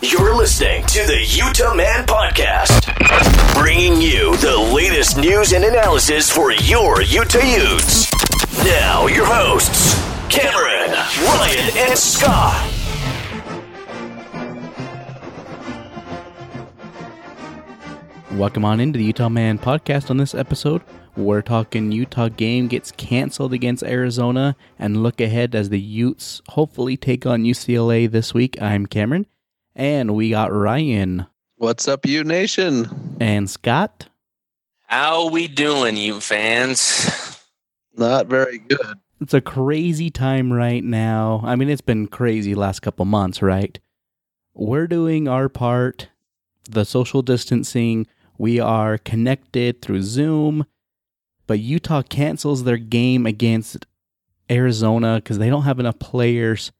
You're listening to the Utah Man Podcast, bringing you the latest news and analysis for your Utah Utes. Now, your hosts, Cameron, Ryan, and Scott. Welcome on into the Utah Man podcast. On this episode, we're talking Utah game gets canceled against Arizona and look ahead as the Utes hopefully take on UCLA this week. I'm Cameron, and we got Ryan What's up, you nation? and Scott. How we doing, you fans? Not very good. It's a crazy time right now. I mean, it's been crazy last couple months, right? We're doing our part, the social distancing. We are connected through Zoom, but Utah cancels their game against Arizona because they don't have enough players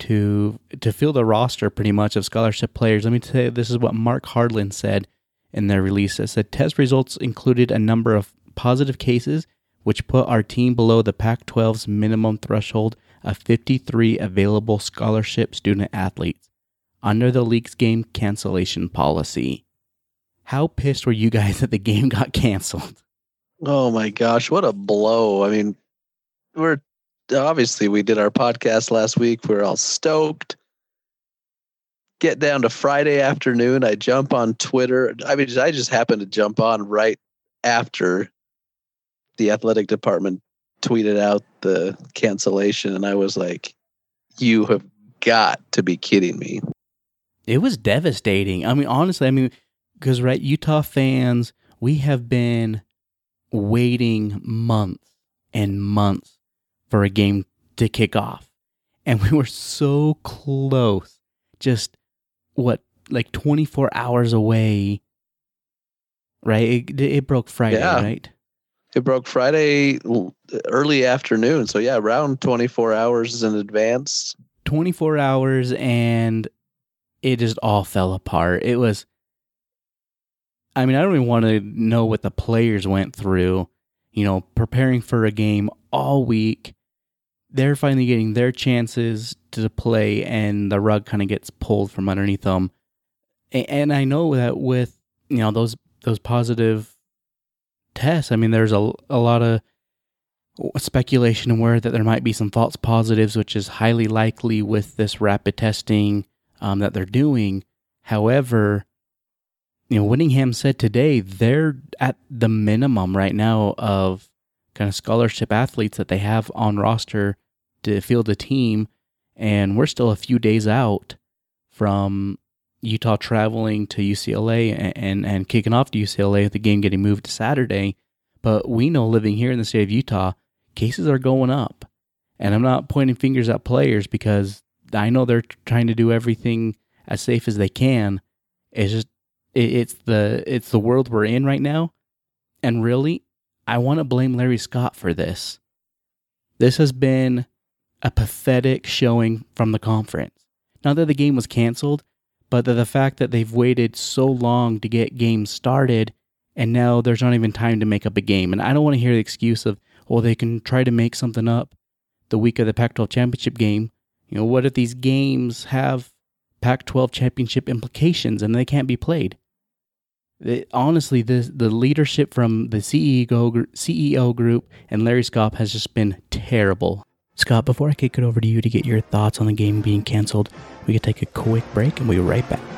to to fill the roster pretty much of scholarship players. Let me tell you, this is what Mark Harlan said in their release. It said test results included a number of positive cases, which put our team below the Pac 12's minimum threshold of 53 available scholarship student athletes under the league's game cancellation policy. How pissed were you guys that the game got canceled? Oh my gosh, what a blow. I mean, we're obviously we did our podcast last week. We are all stoked. Get down to Friday afternoon. I jump on Twitter. I mean, I just happened to jump on right after the athletic department tweeted out the cancellation. And I was like, you have got to be kidding me. It was devastating. I mean, honestly, I mean, because, right, Utah fans, we have been waiting months and months for a game to kick off. And we were so close, just what, like 24 hours away, right? It, it broke Friday, Yeah. right? It broke Friday early afternoon. So, yeah, around 24 hours in advance. 24 hours and it just all fell apart. It was, I mean, I don't even want to know what the players went through, you know, preparing for a game all week. They're finally getting their chances to play, and the rug kind of gets pulled from underneath them. And I know that with, you know, those, those positive tests, I mean, there's a, a lot of speculation and word that there might be some false positives, which is highly likely with this rapid testing um, that they're doing. However, you know, Whittingham said today they're at the minimum right now of kind of scholarship athletes that they have on roster to field the team, and we're still a few days out from Utah traveling to UCLA and and, and kicking off to UCLA the game getting moved to Saturday. But we know living here in the state of Utah, cases are going up. And I'm not pointing fingers at players because I know they're trying to do everything as safe as they can. It's just it, it's the it's the world we're in right now. And really, I want to blame Larry Scott for this. This has been a pathetic showing from the conference. Not that the game was canceled, but that the fact that they've waited so long to get games started and now there's not even time to make up a game. And I don't want to hear the excuse of, well, they can try to make something up the week of the Pac 12 championship game. You know, what if these games have Pac 12 championship implications and they can't be played? It- honestly, the, the leadership from the CEO, CEO group and Larry Scott has just been terrible. Scott, before I kick it over to you to get your thoughts on the game being canceled, we could take a quick break and we'll be right back.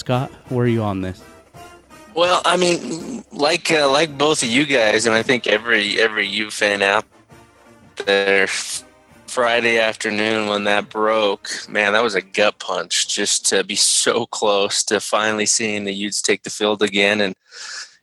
Scott, where are you on this? Well, I mean, like uh, like both of you guys, and I think every every U fan out there, Friday afternoon when that broke, man, that was a gut punch. Just to be so close to finally seeing the Utes take the field again, and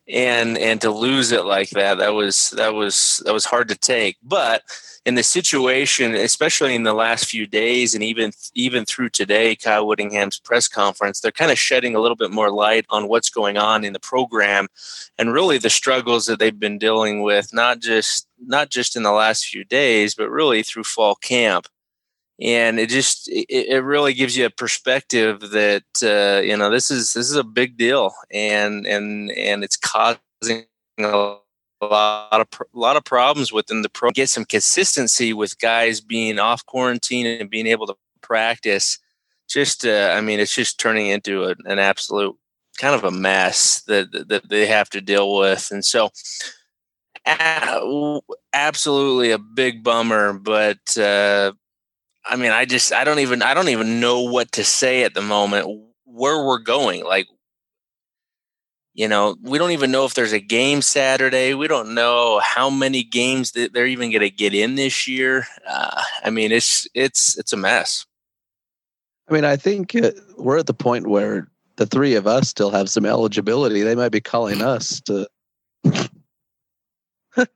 and and to lose it like that that was that was that was hard to take. But in the situation especially in the last few days and even even through today kyle whittingham's press conference they're kind of shedding a little bit more light on what's going on in the program and really the struggles that they've been dealing with not just not just in the last few days but really through fall camp and it just it, it really gives you a perspective that uh, you know this is this is a big deal. And and and it's causing a lot of a lot of problems within the pro get some consistency with guys being off quarantine and being able to practice. Just uh, i mean it's just turning into a, an absolute kind of a mess that that they have to deal with. And so absolutely a big bummer but uh, I mean, I just I don't even I don't even know what to say at the moment where we're going. Like you know, we don't even know if there's a game Saturday. We don't know how many games that they're even going to get in this year. Uh, I mean, it's it's it's a mess. I mean, I think uh, we're at the point where the three of us still have some eligibility. They might be calling us to.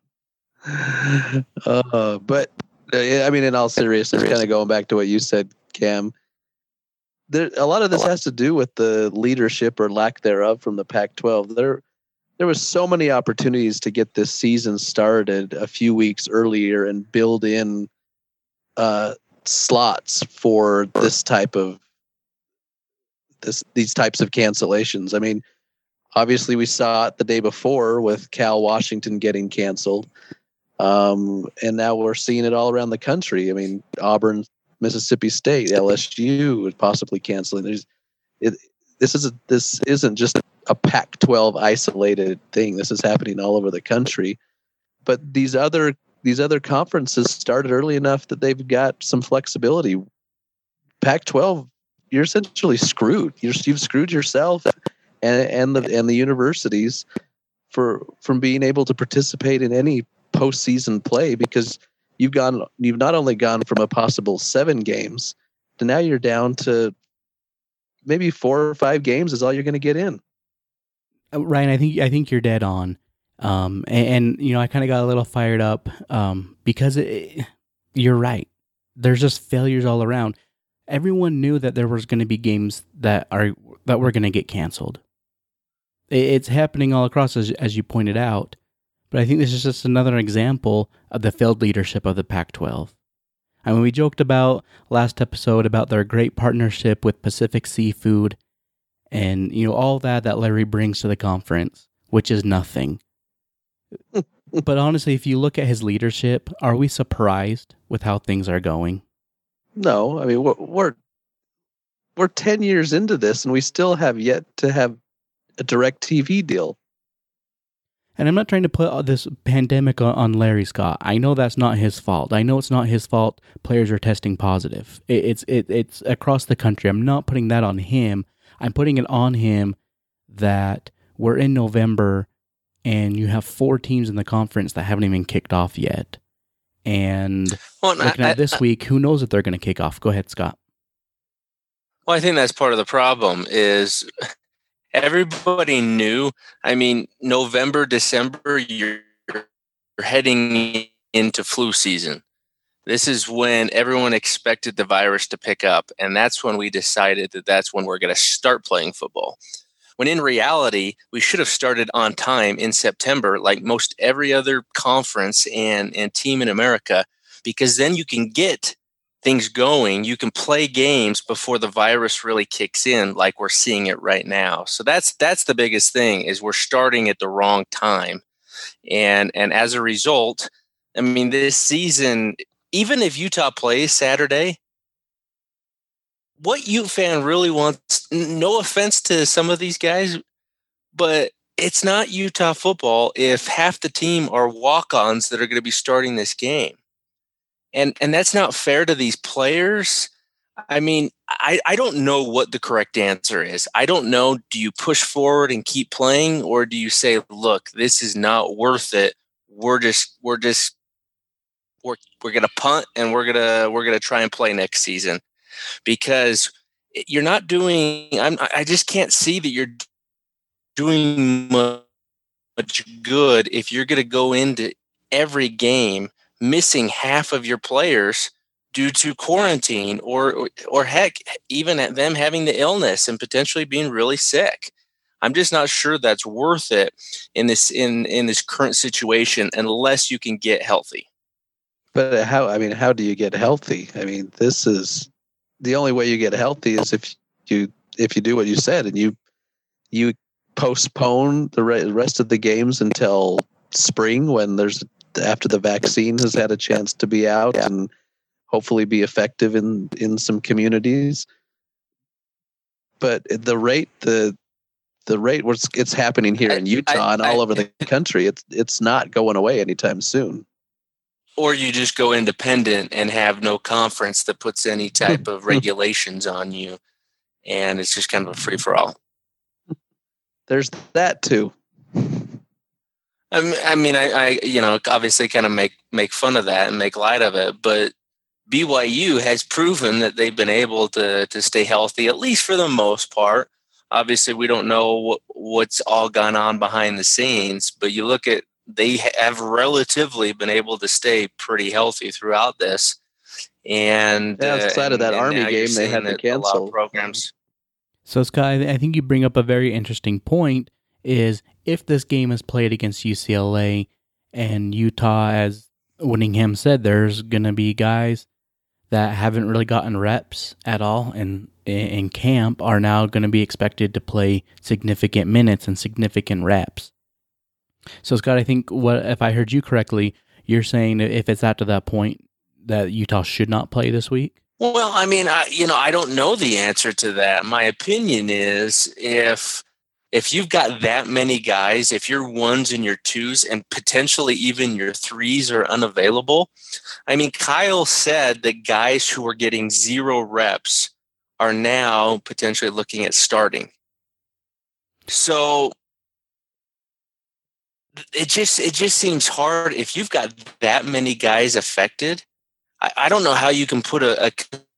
uh, but I mean, in all seriousness, kind of going back to what you said, Cam. There, a lot of this has to do with the leadership or lack thereof from the Pac-12. There, there was so many opportunities to get this season started a few weeks earlier and build in uh, slots for this type of this these types of cancellations. I mean, obviously we saw it the day before with Cal Washington getting canceled. Um, and now we're seeing it all around the country. I mean, Auburn, Mississippi State, LSU is possibly canceling. There's, it, this is a, this isn't just a Pac-12 isolated thing. This is happening all over the country. But these other these other conferences started early enough that they've got some flexibility. Pac-12, you're essentially screwed. You're, you've screwed yourself and and the and the universities for from being able to participate in any postseason play because you've gone you've not only gone from a possible seven games to now you're down to maybe four or five games is all you're going to get in. Uh, Ryan, I think I think you're dead on. Um, and, and you know, I kind of got a little fired up um, because it, you're right. There's just failures all around. Everyone knew that there was going to be games that are that were going to get canceled. It's happening all across, as as you pointed out. But I think this is just another example of the failed leadership of the Pac 12. I mean, we joked about last episode about their great partnership with Pacific Seafood and, you know, all that that Larry brings to the conference, which is nothing. but honestly, if you look at his leadership, are we surprised with how things are going? No, I mean, we're, we're, we're 10 years into this and we still have yet to have a DirecTV deal. And I'm not trying to put this pandemic on Larry Scott. I know that's not his fault. I know it's not his fault. Players are testing positive. It's it, it's across the country. I'm not putting that on him. I'm putting it on him that we're in November and you have four teams in the conference that haven't even kicked off yet. And well, looking I, at this I, week, who knows if they're going to kick off? Go ahead, Scott. Well, I think that's part of the problem is everybody knew. I mean, November, December, you're, heading into flu season. This is when everyone expected the virus to pick up. And that's when we decided that that's when we're going to start playing football. When in reality, we should have started on time in September, like most every other conference and, and team in America, because then you can get things going, you can play games before the virus really kicks in, like we're seeing it right now. So that's that's the biggest thing is we're starting at the wrong time, and and as a result, I mean this season, even if Utah plays Saturday, what Ute fan really wants? No offense to some of these guys, but it's not Utah football if half the team are walk-ons that are going to be starting this game and and that's not fair to these players. I mean I, I don't know what the correct answer is. I don't know do you push forward and keep playing or do you say look this is not worth it. We're just we're just we're, we're gonna punt and we're gonna we're gonna try and play next season. Because you're not doing i'm i just can't see that you're doing much good if you're to go into every game missing half of your players due to quarantine or, or heck even at them having the illness and potentially being really sick i'm just not sure that's worth it in this in in this current situation unless you can get healthy But how? I mean, how do you get healthy? I mean, this is the only way you get healthy is if you if you do what you said and you you postpone the rest of the games until spring when there's after the vaccine has had a chance to be out and hopefully be effective in in some communities. But the rate the the rate what's it's happening here in Utah I- and all I- over the country, it's it's not going away anytime soon. or you just go independent and have no conference that puts any type of regulations on you and it's just kind of a free for all There's that too. I mean, I I, I, you know, obviously kind of make make fun of that and make light of it, but BYU has proven that they've been able to to stay healthy at least for the most part. Obviously, we don't know what, what's all gone on behind the scenes, but you look at they have relatively been able to stay pretty healthy throughout this. And Yeah, outside of that Army game they had seeing to that a lot of cancel. programs. So, Scott, I I think you bring up a very interesting point. Is if this game is played against UCLA and Utah, as Whittingham said, there's going to be guys that haven't really gotten reps at all in in camp are now going to be expected to play significant minutes and significant reps. So, Scott, I think what if I heard you correctly, you're saying if it's after that point that Utah should not play this week. Well, I mean, I, you know, I don't know the answer to that. My opinion is if if you've got that many guys, if your ones and your twos and potentially even your threes are unavailable, I mean, Kyle said that guys who are getting zero reps are now potentially looking at starting. So it just it just seems hard if you've got that many guys affected. I, I don't know how you can put a, a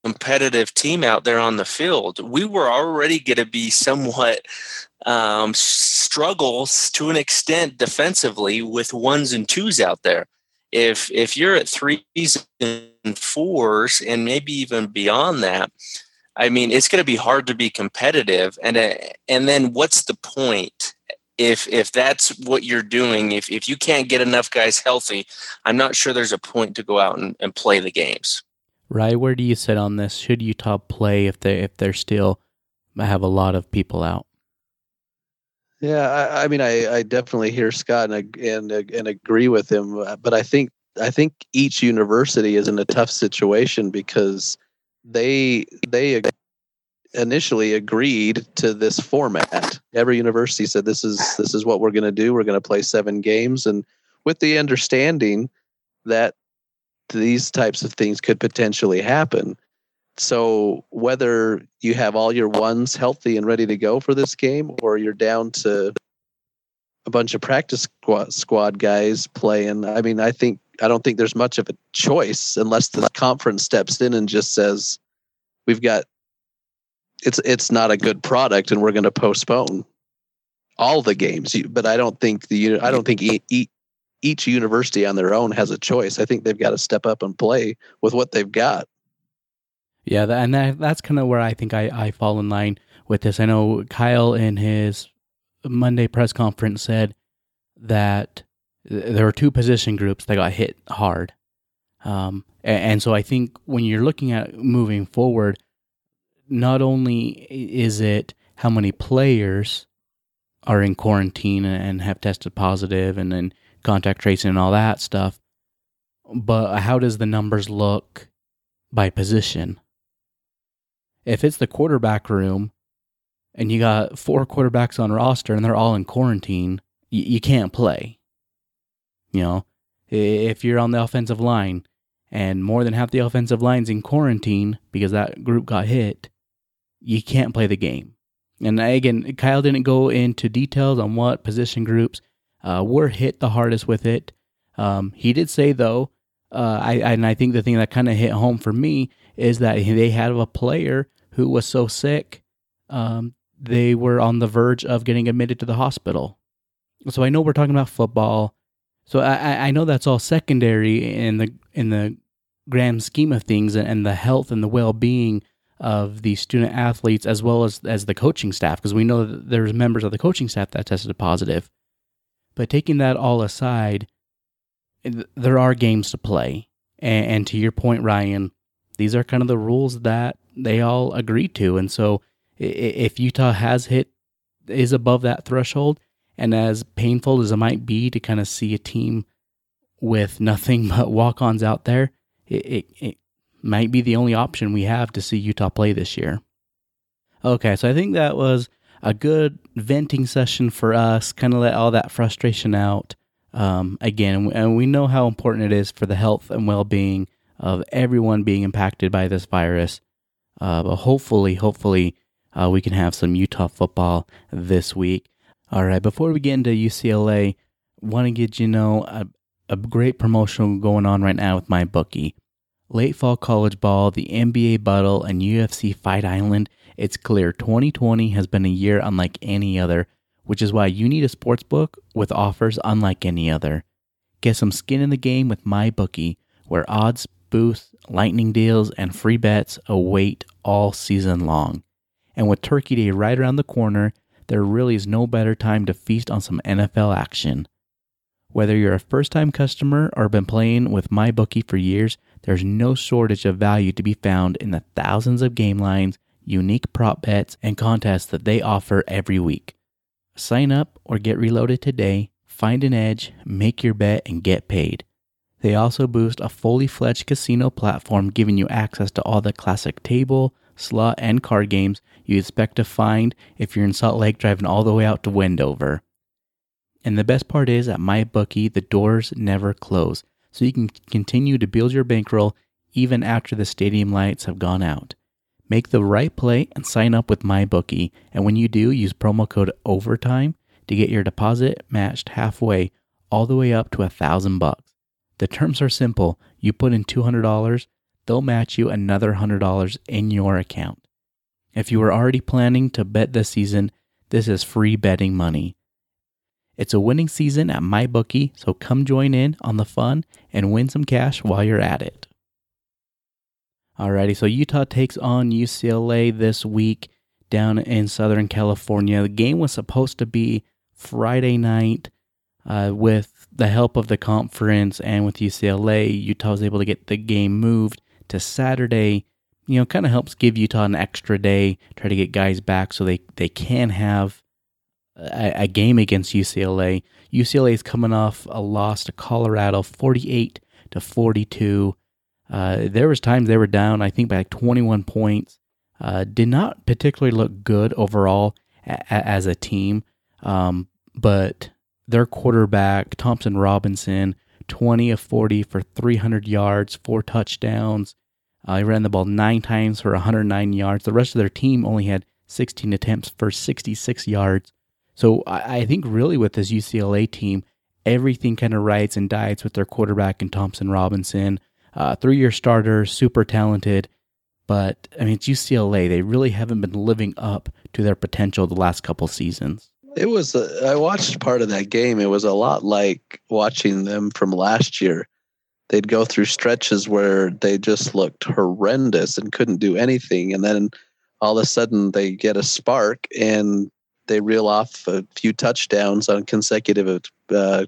competitive team out there on the field. We were already going to be somewhat um, struggles to an extent defensively with ones and twos out there. If if you're at threes and fours and maybe even beyond that, I mean, it's going to be hard to be competitive. And uh, and then what's the point? If if that's what you're doing, if if you can't get enough guys healthy, I'm not sure there's a point to go out and, and play the games. Right, where do you sit on this? Should Utah play if they if they're still have a lot of people out? Yeah, I, I mean, I, I definitely hear Scott and and and agree with him, uh, but I think I think each university is in a tough situation because they they initially agreed to this format. Every university said this is this is what we're going to do. We're going to play seven games, and with the understanding that these types of things could potentially happen. So whether you have all your ones healthy and ready to go for this game, or you're down to a bunch of practice squad, guys playing, I mean, I think I don't think there's much of a choice unless the conference steps in and just says, "We've got it's it's not a good product, and we're going to postpone all the games." But I don't think the I don't think e- e- each university on their own has a choice. I think they've got to step up and play with what they've got. Yeah, and that, that's kind of where I think I, I fall in line with this. I know Kyle in his Monday press conference said that there were two position groups that got hit hard. Um, and, so I think when you're looking at moving forward, not only is it how many players are in quarantine and have tested positive and then contact tracing and all that stuff, but how does the numbers look by position? If it's the quarterback room and you got four quarterbacks on roster and they're all in quarantine, you, you can't play. You know, if you're on the offensive line and more than half the offensive line's in quarantine because that group got hit, you can't play the game. And again, Kyle didn't go into details on what position groups uh, were hit the hardest with it. Um, he did say though, uh, I and I think the thing that kind of hit home for me is that they had a player who was so sick, um, they were on the verge of getting admitted to the hospital. So I know we're talking about football. So I, I know that's all secondary in the in the grand scheme of things and the health and the well being of the student athletes as well as as the coaching staff because we know that there's members of the coaching staff that tested positive. But taking that all aside, there are games to play, and, and to your point, Ryan, these are kind of the rules that they all agreed to, and so if Utah has hit is above that threshold, and as painful as it might be to kind of see a team with nothing but walk-ons out there, it, it, it might be the only option we have to see Utah play this year. Okay, so I think that was a good venting session for us, kind of let all that frustration out. Um, again, and we know how important it is for the health and well being of everyone being impacted by this virus. Uh, but hopefully, hopefully, uh, we can have some Utah football this week. All right, before we get into UCLA, want to get you know a, a great promotion going on right now with MyBookie. Late fall college ball, the NBA Battle, and UFC Fight Island. It's clear 2020 has been a year unlike any other, which is why you need a sports book with offers unlike any other. Get some skin in the game with MyBookie, where odds, boosts, lightning deals, and free bets await all season long. And with Turkey Day right around the corner, there really is no better time to feast on some NFL action. Whether you're a first time customer or been playing with MyBookie for years, there's no shortage of value to be found in the thousands of game lines, unique prop bets, and contests that they offer every week. Sign up or get reloaded today, find an edge, make your bet, and get paid. They also boost a fully fledged casino platform giving you access to all the classic table, slot, and card games you expect to find if you're in Salt Lake driving all the way out to Wendover. And the best part is at MyBookie, the doors never close, so you can continue to build your bankroll even after the stadium lights have gone out. Make the right play and sign up with MyBookie, and when you do, use promo code OVERTIME to get your deposit matched halfway, all the way up to a thousand bucks. The terms are simple. You put in $200, they'll match you another $100 in your account. If you are already planning to bet this season, this is free betting money. It's a winning season at MyBookie, so come join in on the fun and win some cash while you're at it. Alrighty, so Utah takes on UCLA this week down in Southern California. The game was supposed to be Friday night uh, with the help of the conference and with UCLA. Utah was able to get the game moved to Saturday you know, kind of helps give Utah an extra day, try to get guys back so they, they can have a, a game against UCLA. UCLA is coming off a loss to Colorado, 48 to 42. Uh, there was times they were down, I think, by like 21 points. Uh, did not particularly look good overall a, a, as a team, um, but their quarterback Thompson Robinson, 20 of 40 for 300 yards, four touchdowns. Uh, he ran the ball nine times for 109 yards. The rest of their team only had 16 attempts for 66 yards. So I, I think really with this UCLA team, everything kind of rides and dies with their quarterback and Thompson Robinson, uh, three-year starter, super talented. But I mean, it's UCLA. They really haven't been living up to their potential the last couple seasons. It was. A, I watched part of that game. It was a lot like watching them from last year they'd go through stretches where they just looked horrendous and couldn't do anything. And then all of a sudden they get a spark and they reel off a few touchdowns on consecutive uh,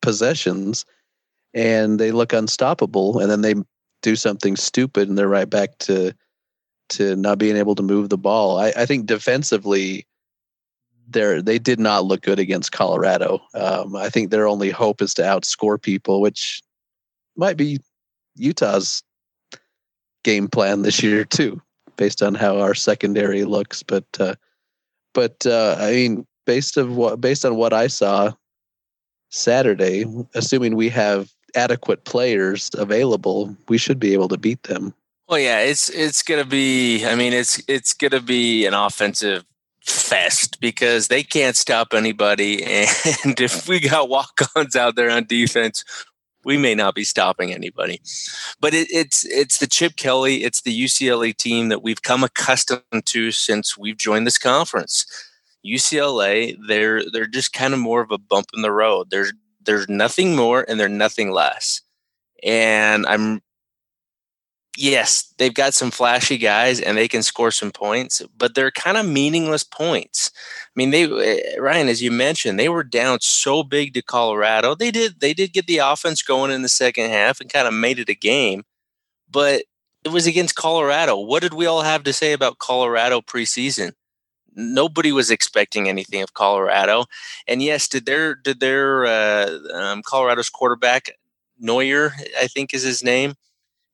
possessions and they look unstoppable. And then they do something stupid and they're right back to to not being able to move the ball. I, I think defensively, they they did not look good against Colorado. Um, I think their only hope is to outscore people, which might be Utah's game plan this year too, based on how our secondary looks. But uh, but uh, I mean, based of what based on what I saw Saturday, assuming we have adequate players available, we should be able to beat them. Well, yeah, it's it's gonna be. I mean, it's it's gonna be an offensive fest because they can't stop anybody, and if we got walk-ons out there on defense, we may not be stopping anybody. But it, it's it's the Chip Kelly, it's the UCLA team that we've come accustomed to since we've joined this conference. UCLA, they're they're just kind of more of a bump in the road. There's there's nothing more and they're nothing less. And I'm yes, they've got some flashy guys and they can score some points, but they're kind of meaningless points. I mean, they eh, Ryan, as you mentioned, they were down so big to Colorado. They did they did get the offense going in the second half and kind of made it a game, but it was against Colorado. What did we all have to say about Colorado preseason? Nobody was expecting anything of Colorado, and yes, did their did their uh, um, Colorado's quarterback Noyer, I think is his name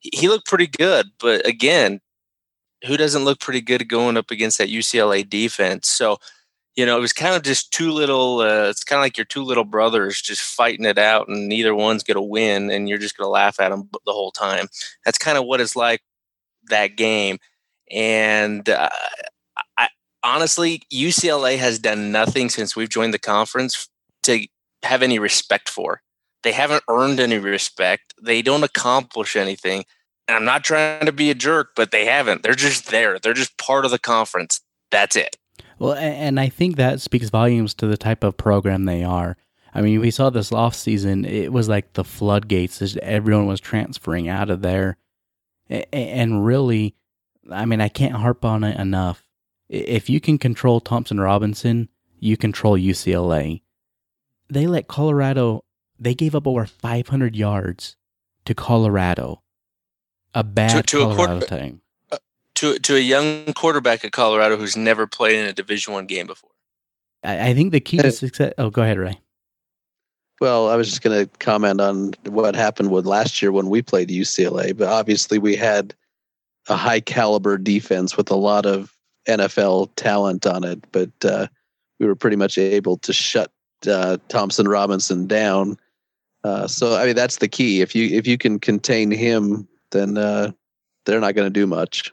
he looked pretty good, but again, who doesn't look pretty good going up against that UCLA defense? So, you know, it was kind of just two little. Uh, it's kind of like your two little brothers just fighting it out, and neither one's going to win, and you're just going to laugh at them the whole time. That's kind of what it's like that game, and uh, I honestly, UCLA has done nothing since we've joined the conference to have any respect for. They haven't earned any respect. They don't accomplish anything. And I'm not trying to be a jerk, but they haven't. They're just there. They're just part of the conference. That's it. Well, and I think that speaks volumes to the type of program they are. I mean, we saw this off season. It was like the floodgates. Everyone was transferring out of there, and really, I mean, I can't harp on it enough. If you can control Thompson Robinson, you control UCLA. They let Colorado they gave up over 500 yards to Colorado. A bad to, to Colorado a team. Uh, to to a young quarterback at Colorado who's never played in a Division One game before. I, I, think the key to success. Oh, go ahead, Ray. Well, I was just going to comment on what happened with last year when we played UCLA, but obviously we had a high caliber defense with a lot of NFL talent on it, but uh, we were pretty much able to shut uh, Thompson Robinson down uh, so I mean that's the key. If you if you can contain him, then uh, they're not going to do much.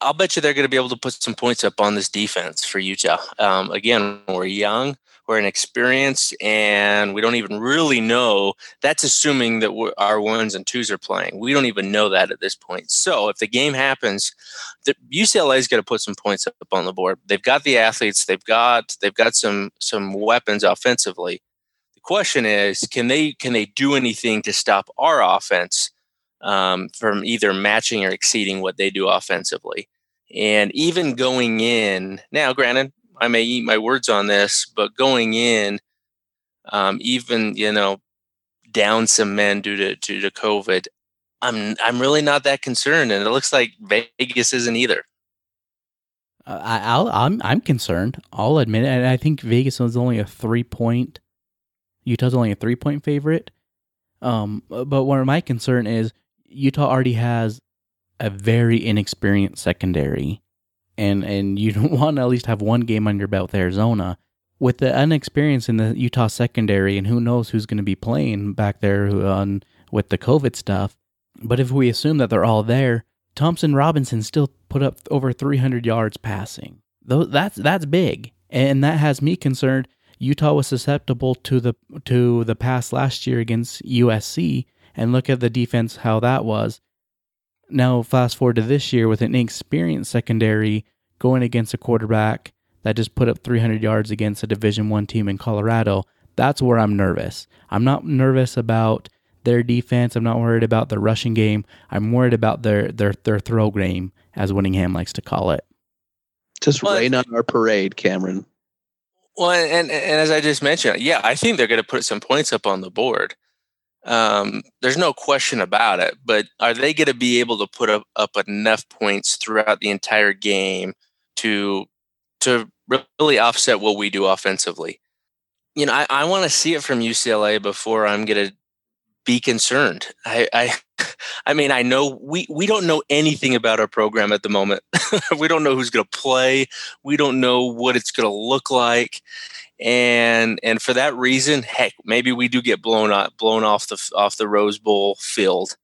I'll bet you they're going to be able to put some points up on this defense for Utah. Um, again, we're young, we're inexperienced, and we don't even really know. That's assuming that our ones and twos are playing. We don't even know that at this point. So if the game happens, the, UCLA is going to put some points up on the board. They've got the athletes. They've got they've got some some weapons offensively question is, can they can they do anything to stop our offense um, from either matching or exceeding what they do offensively? And even going in now, granted, I may eat my words on this, but going in, um, even you know, down some men due to due to COVID, I'm I'm really not that concerned, and it looks like Vegas isn't either. Uh, I, will I'm I'm concerned. I'll admit it. And I think Vegas was only a three point Utah's only a three point favorite. Um, but where my concern is Utah already has a very inexperienced secondary, and and you don't want to at least have one game on your belt with Arizona. With the inexperience in the Utah secondary, and who knows who's going to be playing back there on with the COVID stuff. But if we assume that they're all there, Thompson Robinson still put up over 300 yards passing. That's that's big, and that has me concerned Utah was susceptible to the to the pass last year against USC, and look at the defense how that was. Now fast forward to this year with an inexperienced secondary going against a quarterback that just put up 300 yards against a Division One team in Colorado. That's where I'm nervous. I'm not nervous about their defense. I'm not worried about the rushing game. I'm worried about their their their throw game, as Whittingham likes to call it. Just well, rain on our parade, Cameron. Well, and, and as I just mentioned, yeah, I think they're going to put some points up on the board. Um, there's no question about it. But are they going to be able to put up, up enough points throughout the entire game to to really offset what we do offensively? You know, I, I want to see it from UCLA before I'm going to be concerned. I, I, I mean, I know we we don't know anything about our program at the moment. we don't know who's going to play. We don't know what it's going to look like, and and for that reason, heck, maybe we do get blown off blown off the off the Rose Bowl field.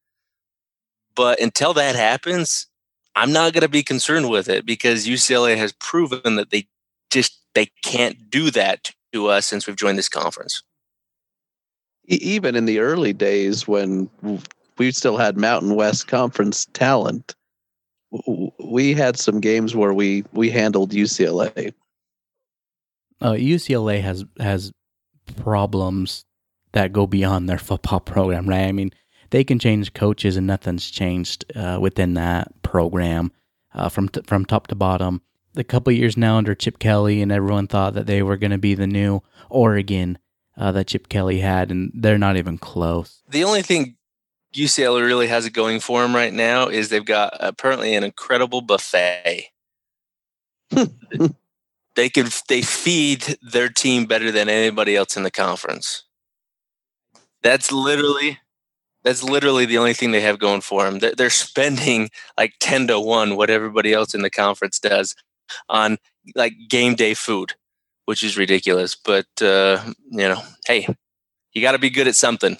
But until that happens, I'm not going to be concerned with it because UCLA has proven that they just they can't do that to us since we've joined this conference even in the early days when we still had Mountain West Conference talent, we had some games where we we handled UCLA. uh, UCLA has has problems that go beyond their football program, right? I mean, they can change coaches and nothing's changed uh, within that program uh, from t- from top to bottom. A couple years now under Chip Kelly, and everyone thought that they were going to be the new Oregon uh, that Chip Kelly had, and they're not even close. The only thing UCLA really has it going for them right now is they've got apparently an incredible buffet. they can they feed their team better than anybody else in the conference. That's literally that's literally the only thing they have going for them. They're, they're spending like ten to one what everybody else in the conference does on like game day food, which is ridiculous. But uh, you know, hey, you got to be good at something.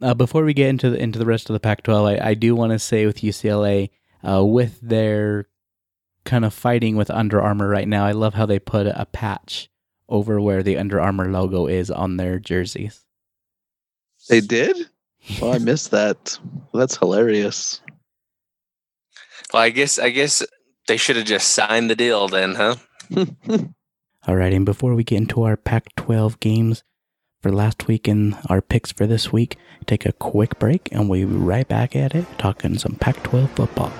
Uh, before we get into the into the rest of the Pac-12, I, I do want to say with UCLA, uh, with their kind of fighting with Under Armour right now, I love how they put a patch over where the Under Armour logo is on their jerseys. They did? Oh, I missed that. That's hilarious. Well, I guess I guess they should have just signed the deal then, huh? All right, and before we get into our Pac 12 games for last week and our picks for this week, take a quick break and we'll be right back at it talking some Pac 12 football.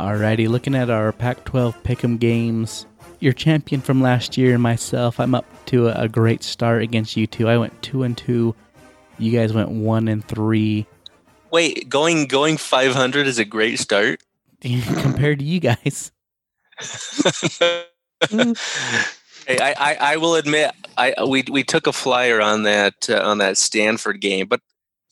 Alrighty, looking at our Pac 12 pick'em games. Your champion from last year and myself, I'm up to a, great start against you two. I went two and two. You guys went one and three. Wait, going going 500 is a great start. compared to you guys. hey, I, I, I will admit, I we we took a flyer on that uh, on that Stanford game, but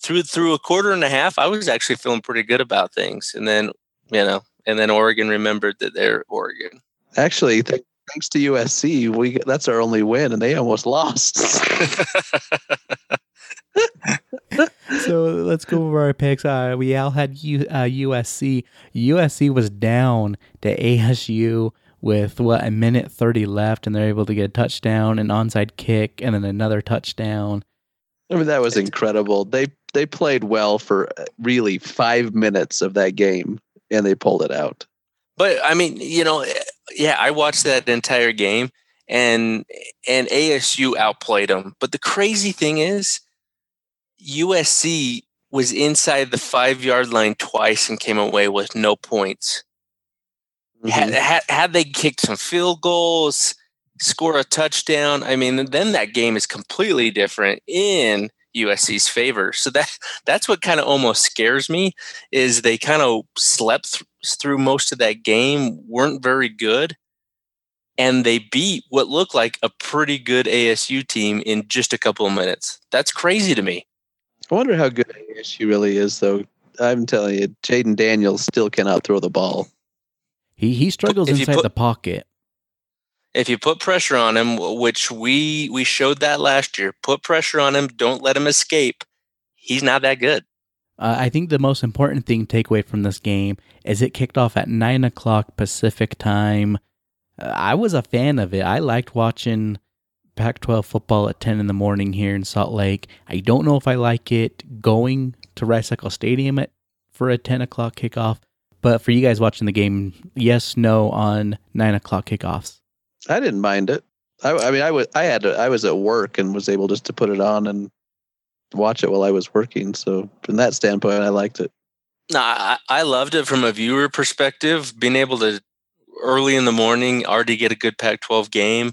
through through a quarter and a half, I was actually feeling pretty good about things, and then you know, and then Oregon remembered that they're Oregon. Actually, th- thanks to USC, we that's our only win, and they almost lost. so let's go over our picks. Uh, we all had U, uh, USC. USC was down to ASU with what a minute thirty left, and they're able to get a touchdown, an onside kick, and then another touchdown. I mean, that was incredible. They they played well for uh, really five minutes of that game, and they pulled it out. But I mean, you know, yeah, I watched that entire game, and and ASU outplayed them. But the crazy thing is, USC was inside the five yard line twice and came away with no points. Mm-hmm. Had, had, had they kicked some field goals, score a touchdown, I mean, then that game is completely different in USC's favor. So that that's what kind of almost scares me is they kind of slept th- through most of that game, weren't very good, and they beat what looked like a pretty good ASU team in just a couple of minutes. That's crazy to me. I wonder how good she really is, though. I'm telling you, Jayden Daniels still cannot throw the ball. He he struggles inside put, the pocket. If you put pressure on him, which we we showed that last year, put pressure on him. Don't let him escape. He's not that good. Uh, I think the most important thing to take away from this game is it kicked off at nine o'clock Pacific time. Uh, I was a fan of it. I liked watching Pac 12 football at 10 in the morning here in Salt Lake. I don't know if I like it going to Rice Eccles Stadium at, for a 10 o'clock kickoff, but for you guys watching the game, yes, no on 9 o'clock kickoffs. I didn't mind it. I, I mean, I was I had to, I was at work and was able just to put it on and watch it while I was working. So from that standpoint, I liked it. No, I, I loved it from a viewer perspective. Being able to early in the morning already get a good Pac-12 game.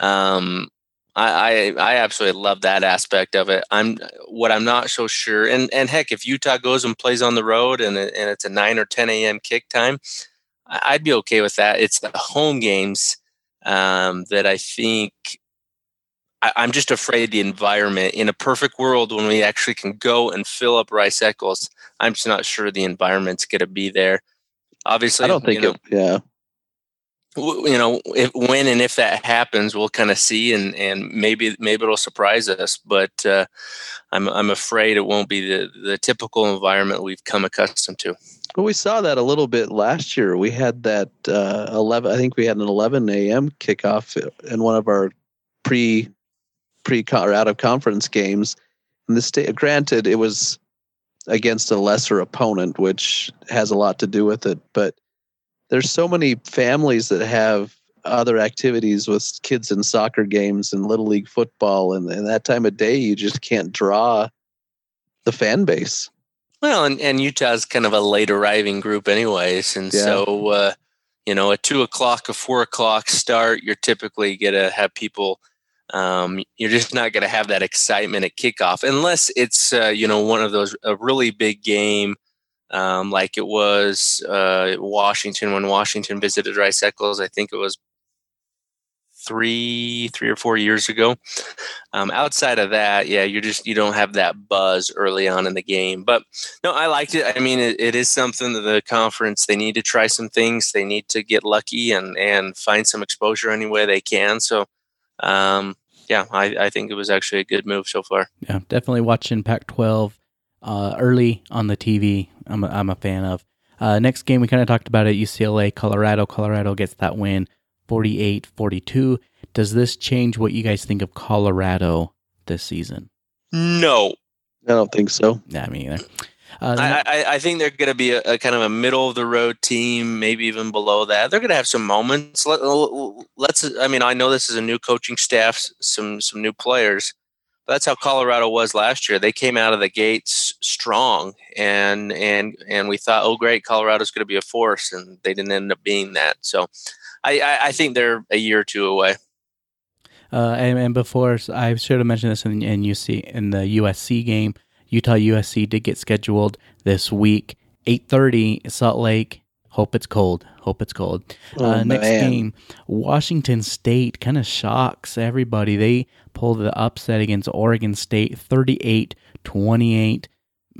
Um, I, I, I absolutely love that aspect of it. I'm what I'm not so sure, and and heck, if Utah goes and plays on the road and and it's a nine or ten a.m. kick time, I'd be okay with that. It's the home games um, that I think I, am just afraid the environment. In a perfect world, when we actually can go and fill up Rice Eccles, I'm just not sure the environment's going to be there. Obviously, I don't think know, it. Yeah, you know if, when and if that happens we'll kind of see and and maybe maybe it'll surprise us but uh, i'm i'm afraid it won't be the the typical environment we've come accustomed to. Well we saw that a little bit last year. We had that uh, 11 i think we had an 11 a.m kickoff in one of our pre pre or out of conference games. And the state granted it was against a lesser opponent which has a lot to do with it but there's so many families that have other activities with kids in soccer games and little league football and, and that time of day you just can't draw the fan base Well, and, and Utah's kind of a late arriving group, anyways, and Yeah. so uh, you know, a two o'clock, a four o'clock start, you're typically gonna have people. Um, you're just not gonna have that excitement at kickoff unless it's uh, you know one of those a really big game, um, like it was uh, Washington when Washington visited Rice Eccles. I think it was three three or four years ago. Um, outside of that, yeah, you just you don't have that buzz early on in the game. But no, I liked it. I mean, it, it is something that the conference they need to try some things. They need to get lucky and and find some exposure any way they can. So, um, yeah, I, I think it was actually a good move so far. Yeah, definitely watching Pac-12 uh, early on the TV. I'm a, I'm a fan of. Uh, next game we kind of talked about it. UCLA, Colorado. Colorado gets that win, 48-42. Does this change what you guys think of Colorado this season? No, i don't think so Yeah, me either. Uh, I, I, I think they're going to be a, a kind of a middle of the road team, maybe even below that. They're going to have some moments. Let, let's. I mean, I know this is a new coaching staff, some some new players. But that's how Colorado was last year. They came out of the gates strong, and and and we thought, oh, great, Colorado's going to be a force, and they didn't end up being that. So, I, I, I think they're a year or two away. Uh, and, and before I should have mentioned this in, in UC in the USC game. Utah USC did get scheduled this week, eight thirty, Salt Lake. Hope it's cold. Hope it's cold. Oh, uh, next man. game, Washington State kind of shocks everybody. They pulled the upset against Oregon State, 38-28.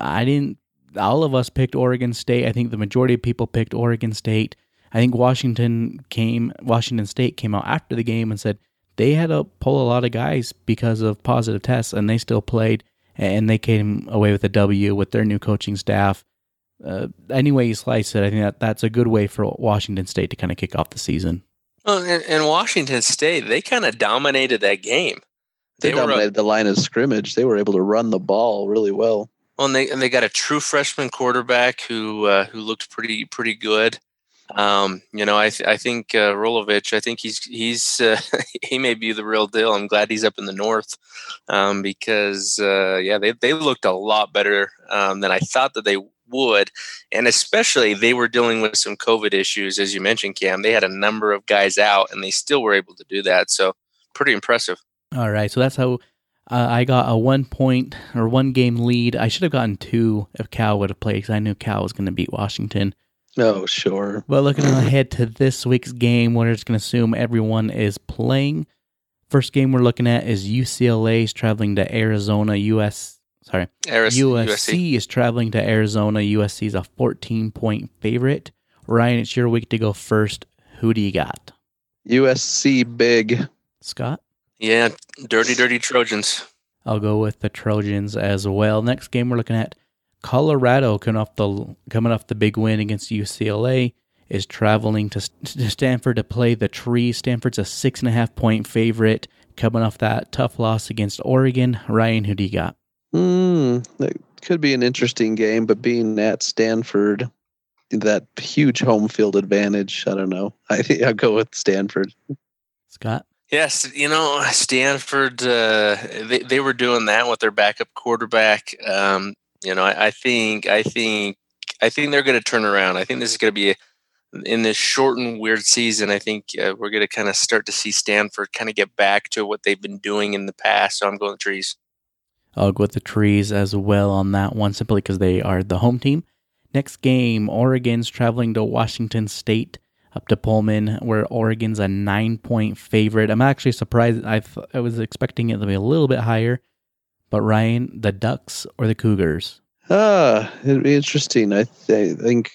I didn't. All of us picked Oregon State. I think the majority of people picked Oregon State. I think Washington came. Washington State came out after the game and said they had to pull a lot of guys because of positive tests, and they still played, and they came away with a W with their new coaching staff. Uh, any way you slice it, I think that that's a good way for Washington State to kind of kick off the season. Well, and, and Washington State, they kind of dominated that game. they, were a- dominated the line of scrimmage they were able to run the ball really well Well, and they and they got a true freshman quarterback who uh, who looked pretty pretty good. Um, you know, I th- I think uh, Rolovich. I think he's he's uh, he may be the real deal. I'm glad he's up in the north um, because uh, yeah, they they looked a lot better um, than I thought that they would, and especially they were dealing with some COVID issues, as you mentioned, Cam. They had a number of guys out, and they still were able to do that. So pretty impressive. All right, so that's how uh, I got a one point or one game lead. I should have gotten two if Cal would have played because I knew Cal was going to beat Washington. oh sure But looking ahead to this week's game, we're just going to assume everyone is playing. First game we're looking at is UCLA's traveling to Arizona. US sorry, Aris- USC is traveling to Arizona. USC is a 14 point favorite. Ryan, it's your week to go first. Who do you got? usc big Scott? Yeah, dirty, dirty Trojans. I'll go with the Trojans as well. Next game we're looking at Colorado coming off the coming off the big win against UCLA is traveling to, to Stanford to play the Tree. Stanford's a six and a half point favorite coming off that tough loss against Oregon. Ryan, who do you got? Hmm, that could be an interesting game, but being at Stanford, that huge home field advantage. I don't know. I think I'll go with Stanford. Scott? Yes, you know Stanford. Uh, they they were doing that with their backup quarterback. Um, you know, I, I think I think I think they're going to turn around. I think this is going to be a, in this short and weird season. I think uh, we're going to kind of start to see Stanford kind of get back to what they've been doing in the past. So I'm going trees. I'll go with the Trees as well on that one, simply because they are the home team. Next game, Oregon's traveling to Washington State up to Pullman, where Oregon's a nine point favorite. I'm actually surprised. I th- I was expecting it to be a little bit higher. But Ryan, the Ducks or the Cougars? Ah, it'd be interesting. I, th- I think.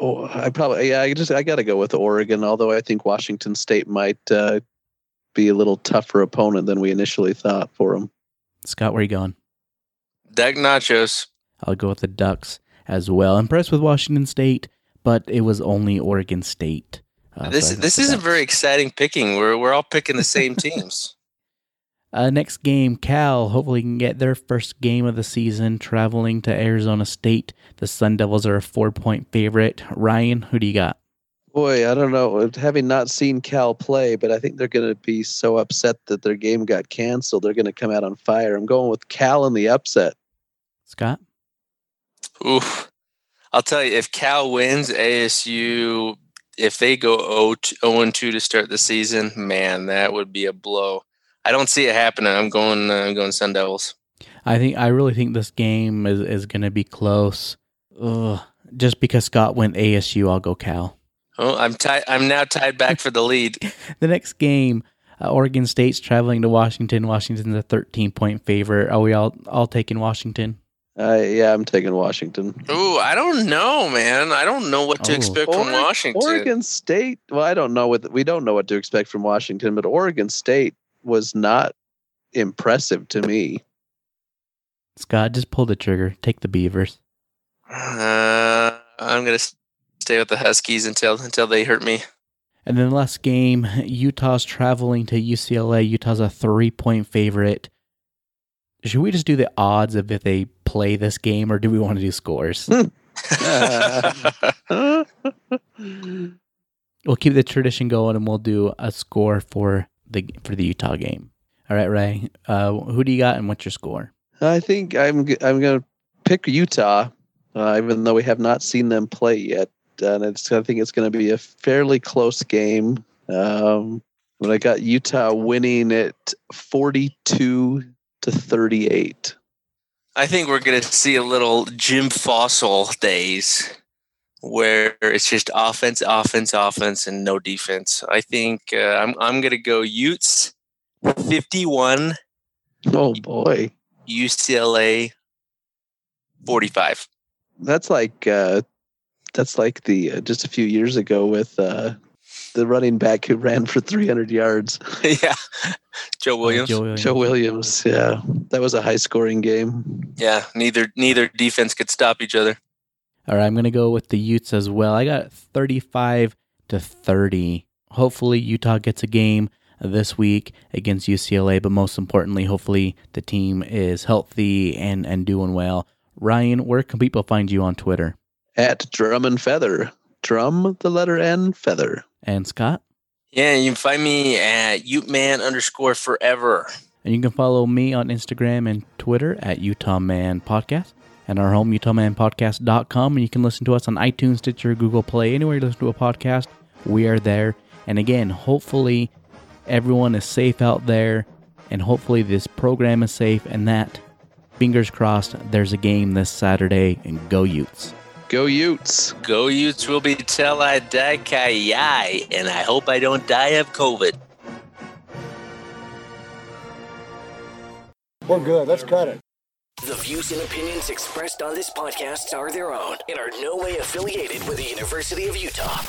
Oh, I probably yeah. I just I got to go with Oregon. Although I think Washington State might uh, be a little tougher opponent than we initially thought for them. Scott, where you going? Dak Nachos. I'll go with the Ducks as well. Impressed with Washington State, but it was only Oregon State. Uh, this so this isn't Ducks. very exciting picking. We're we're all picking the same teams. Uh, next game, Cal hopefully can get their first game of the season traveling to Arizona State. The Sun Devils are a four point favorite. Ryan, who do you got? Boy, I don't know. Having not seen Cal play, but I think they're going to be so upset that their game got canceled. They're going to come out on fire. I'm going with Cal in the upset. Scott? Oof. I'll tell you, if Cal wins, ASU, if they go 0 2 to start the season, man, that would be a blow. I don't see it happening. I'm going. Uh, I'm going Sun Devils. I think. I really think this game is is going to be close. Ugh. Just because Scott went ASU, I'll go Cal. Oh, I'm tied. I'm now tied back for the lead. the next game, uh, Oregon State's traveling to Washington. Washington's a 13 point favorite. Are we all all taking Washington? Uh, yeah, I'm taking Washington. Ooh, I don't know, man. I don't know what to Oh. expect from Washington. Oregon State. Well, I don't know what we don't know what to expect from Washington, but Oregon State was not impressive to me. Scott, just pull the trigger. Take the Beavers. Uh, I'm gonna stay with the Huskies until until they hurt me. And then the last game, Utah's traveling to UCLA. Utah's a three point favorite. Should we just do the odds of if they play this game, or do we want to do scores? we'll keep the tradition going, and we'll do a score for the for the Utah game. All right, Ray. Uh, who do you got, and what's your score? I think I'm g- I'm going to pick Utah, uh, even though we have not seen them play yet. And it's I think it's going to be a fairly close game. Um, but I got Utah winning at 42 to 38. I think we're gonna see a little Jim Fassel days where it's just offense, offense, offense, and no defense. I think uh, I'm I'm gonna go Utes 51, Oh boy, UCLA 45. that's like uh, that's like the uh, just a few years ago with uh, the running back who ran for 300 yards, yeah, Joe oh, Williams. Joe Williams. Joe Williams. Yeah, that was a high scoring game. Yeah, neither neither defense could stop each other. All right, I'm going to go with the Utes as well. I got 35 to 30. Hopefully, Utah gets a game this week against UCLA, but most importantly, hopefully the team is healthy and, and doing well. Ryan, where can people find you on Twitter? At Drum and Feather, Drum the letter N Feather. And Scott? Yeah, you can find me at Uteman underscore forever. And you can follow me on Instagram and Twitter at Utah Man Podcast and our home, utahmanpodcast.com. And you can listen to us on iTunes, Stitcher, Google Play, anywhere you listen to a podcast. We are there. And again, hopefully everyone is safe out there. And hopefully this program is safe and that, fingers crossed, there's a game this Saturday. And go Utes. Go Utes. Go Utes will be till I die kai and I hope I don't die of COVID. We're good. Let's cut it. The views and opinions expressed on this podcast are their own and are no way affiliated with the University of Utah.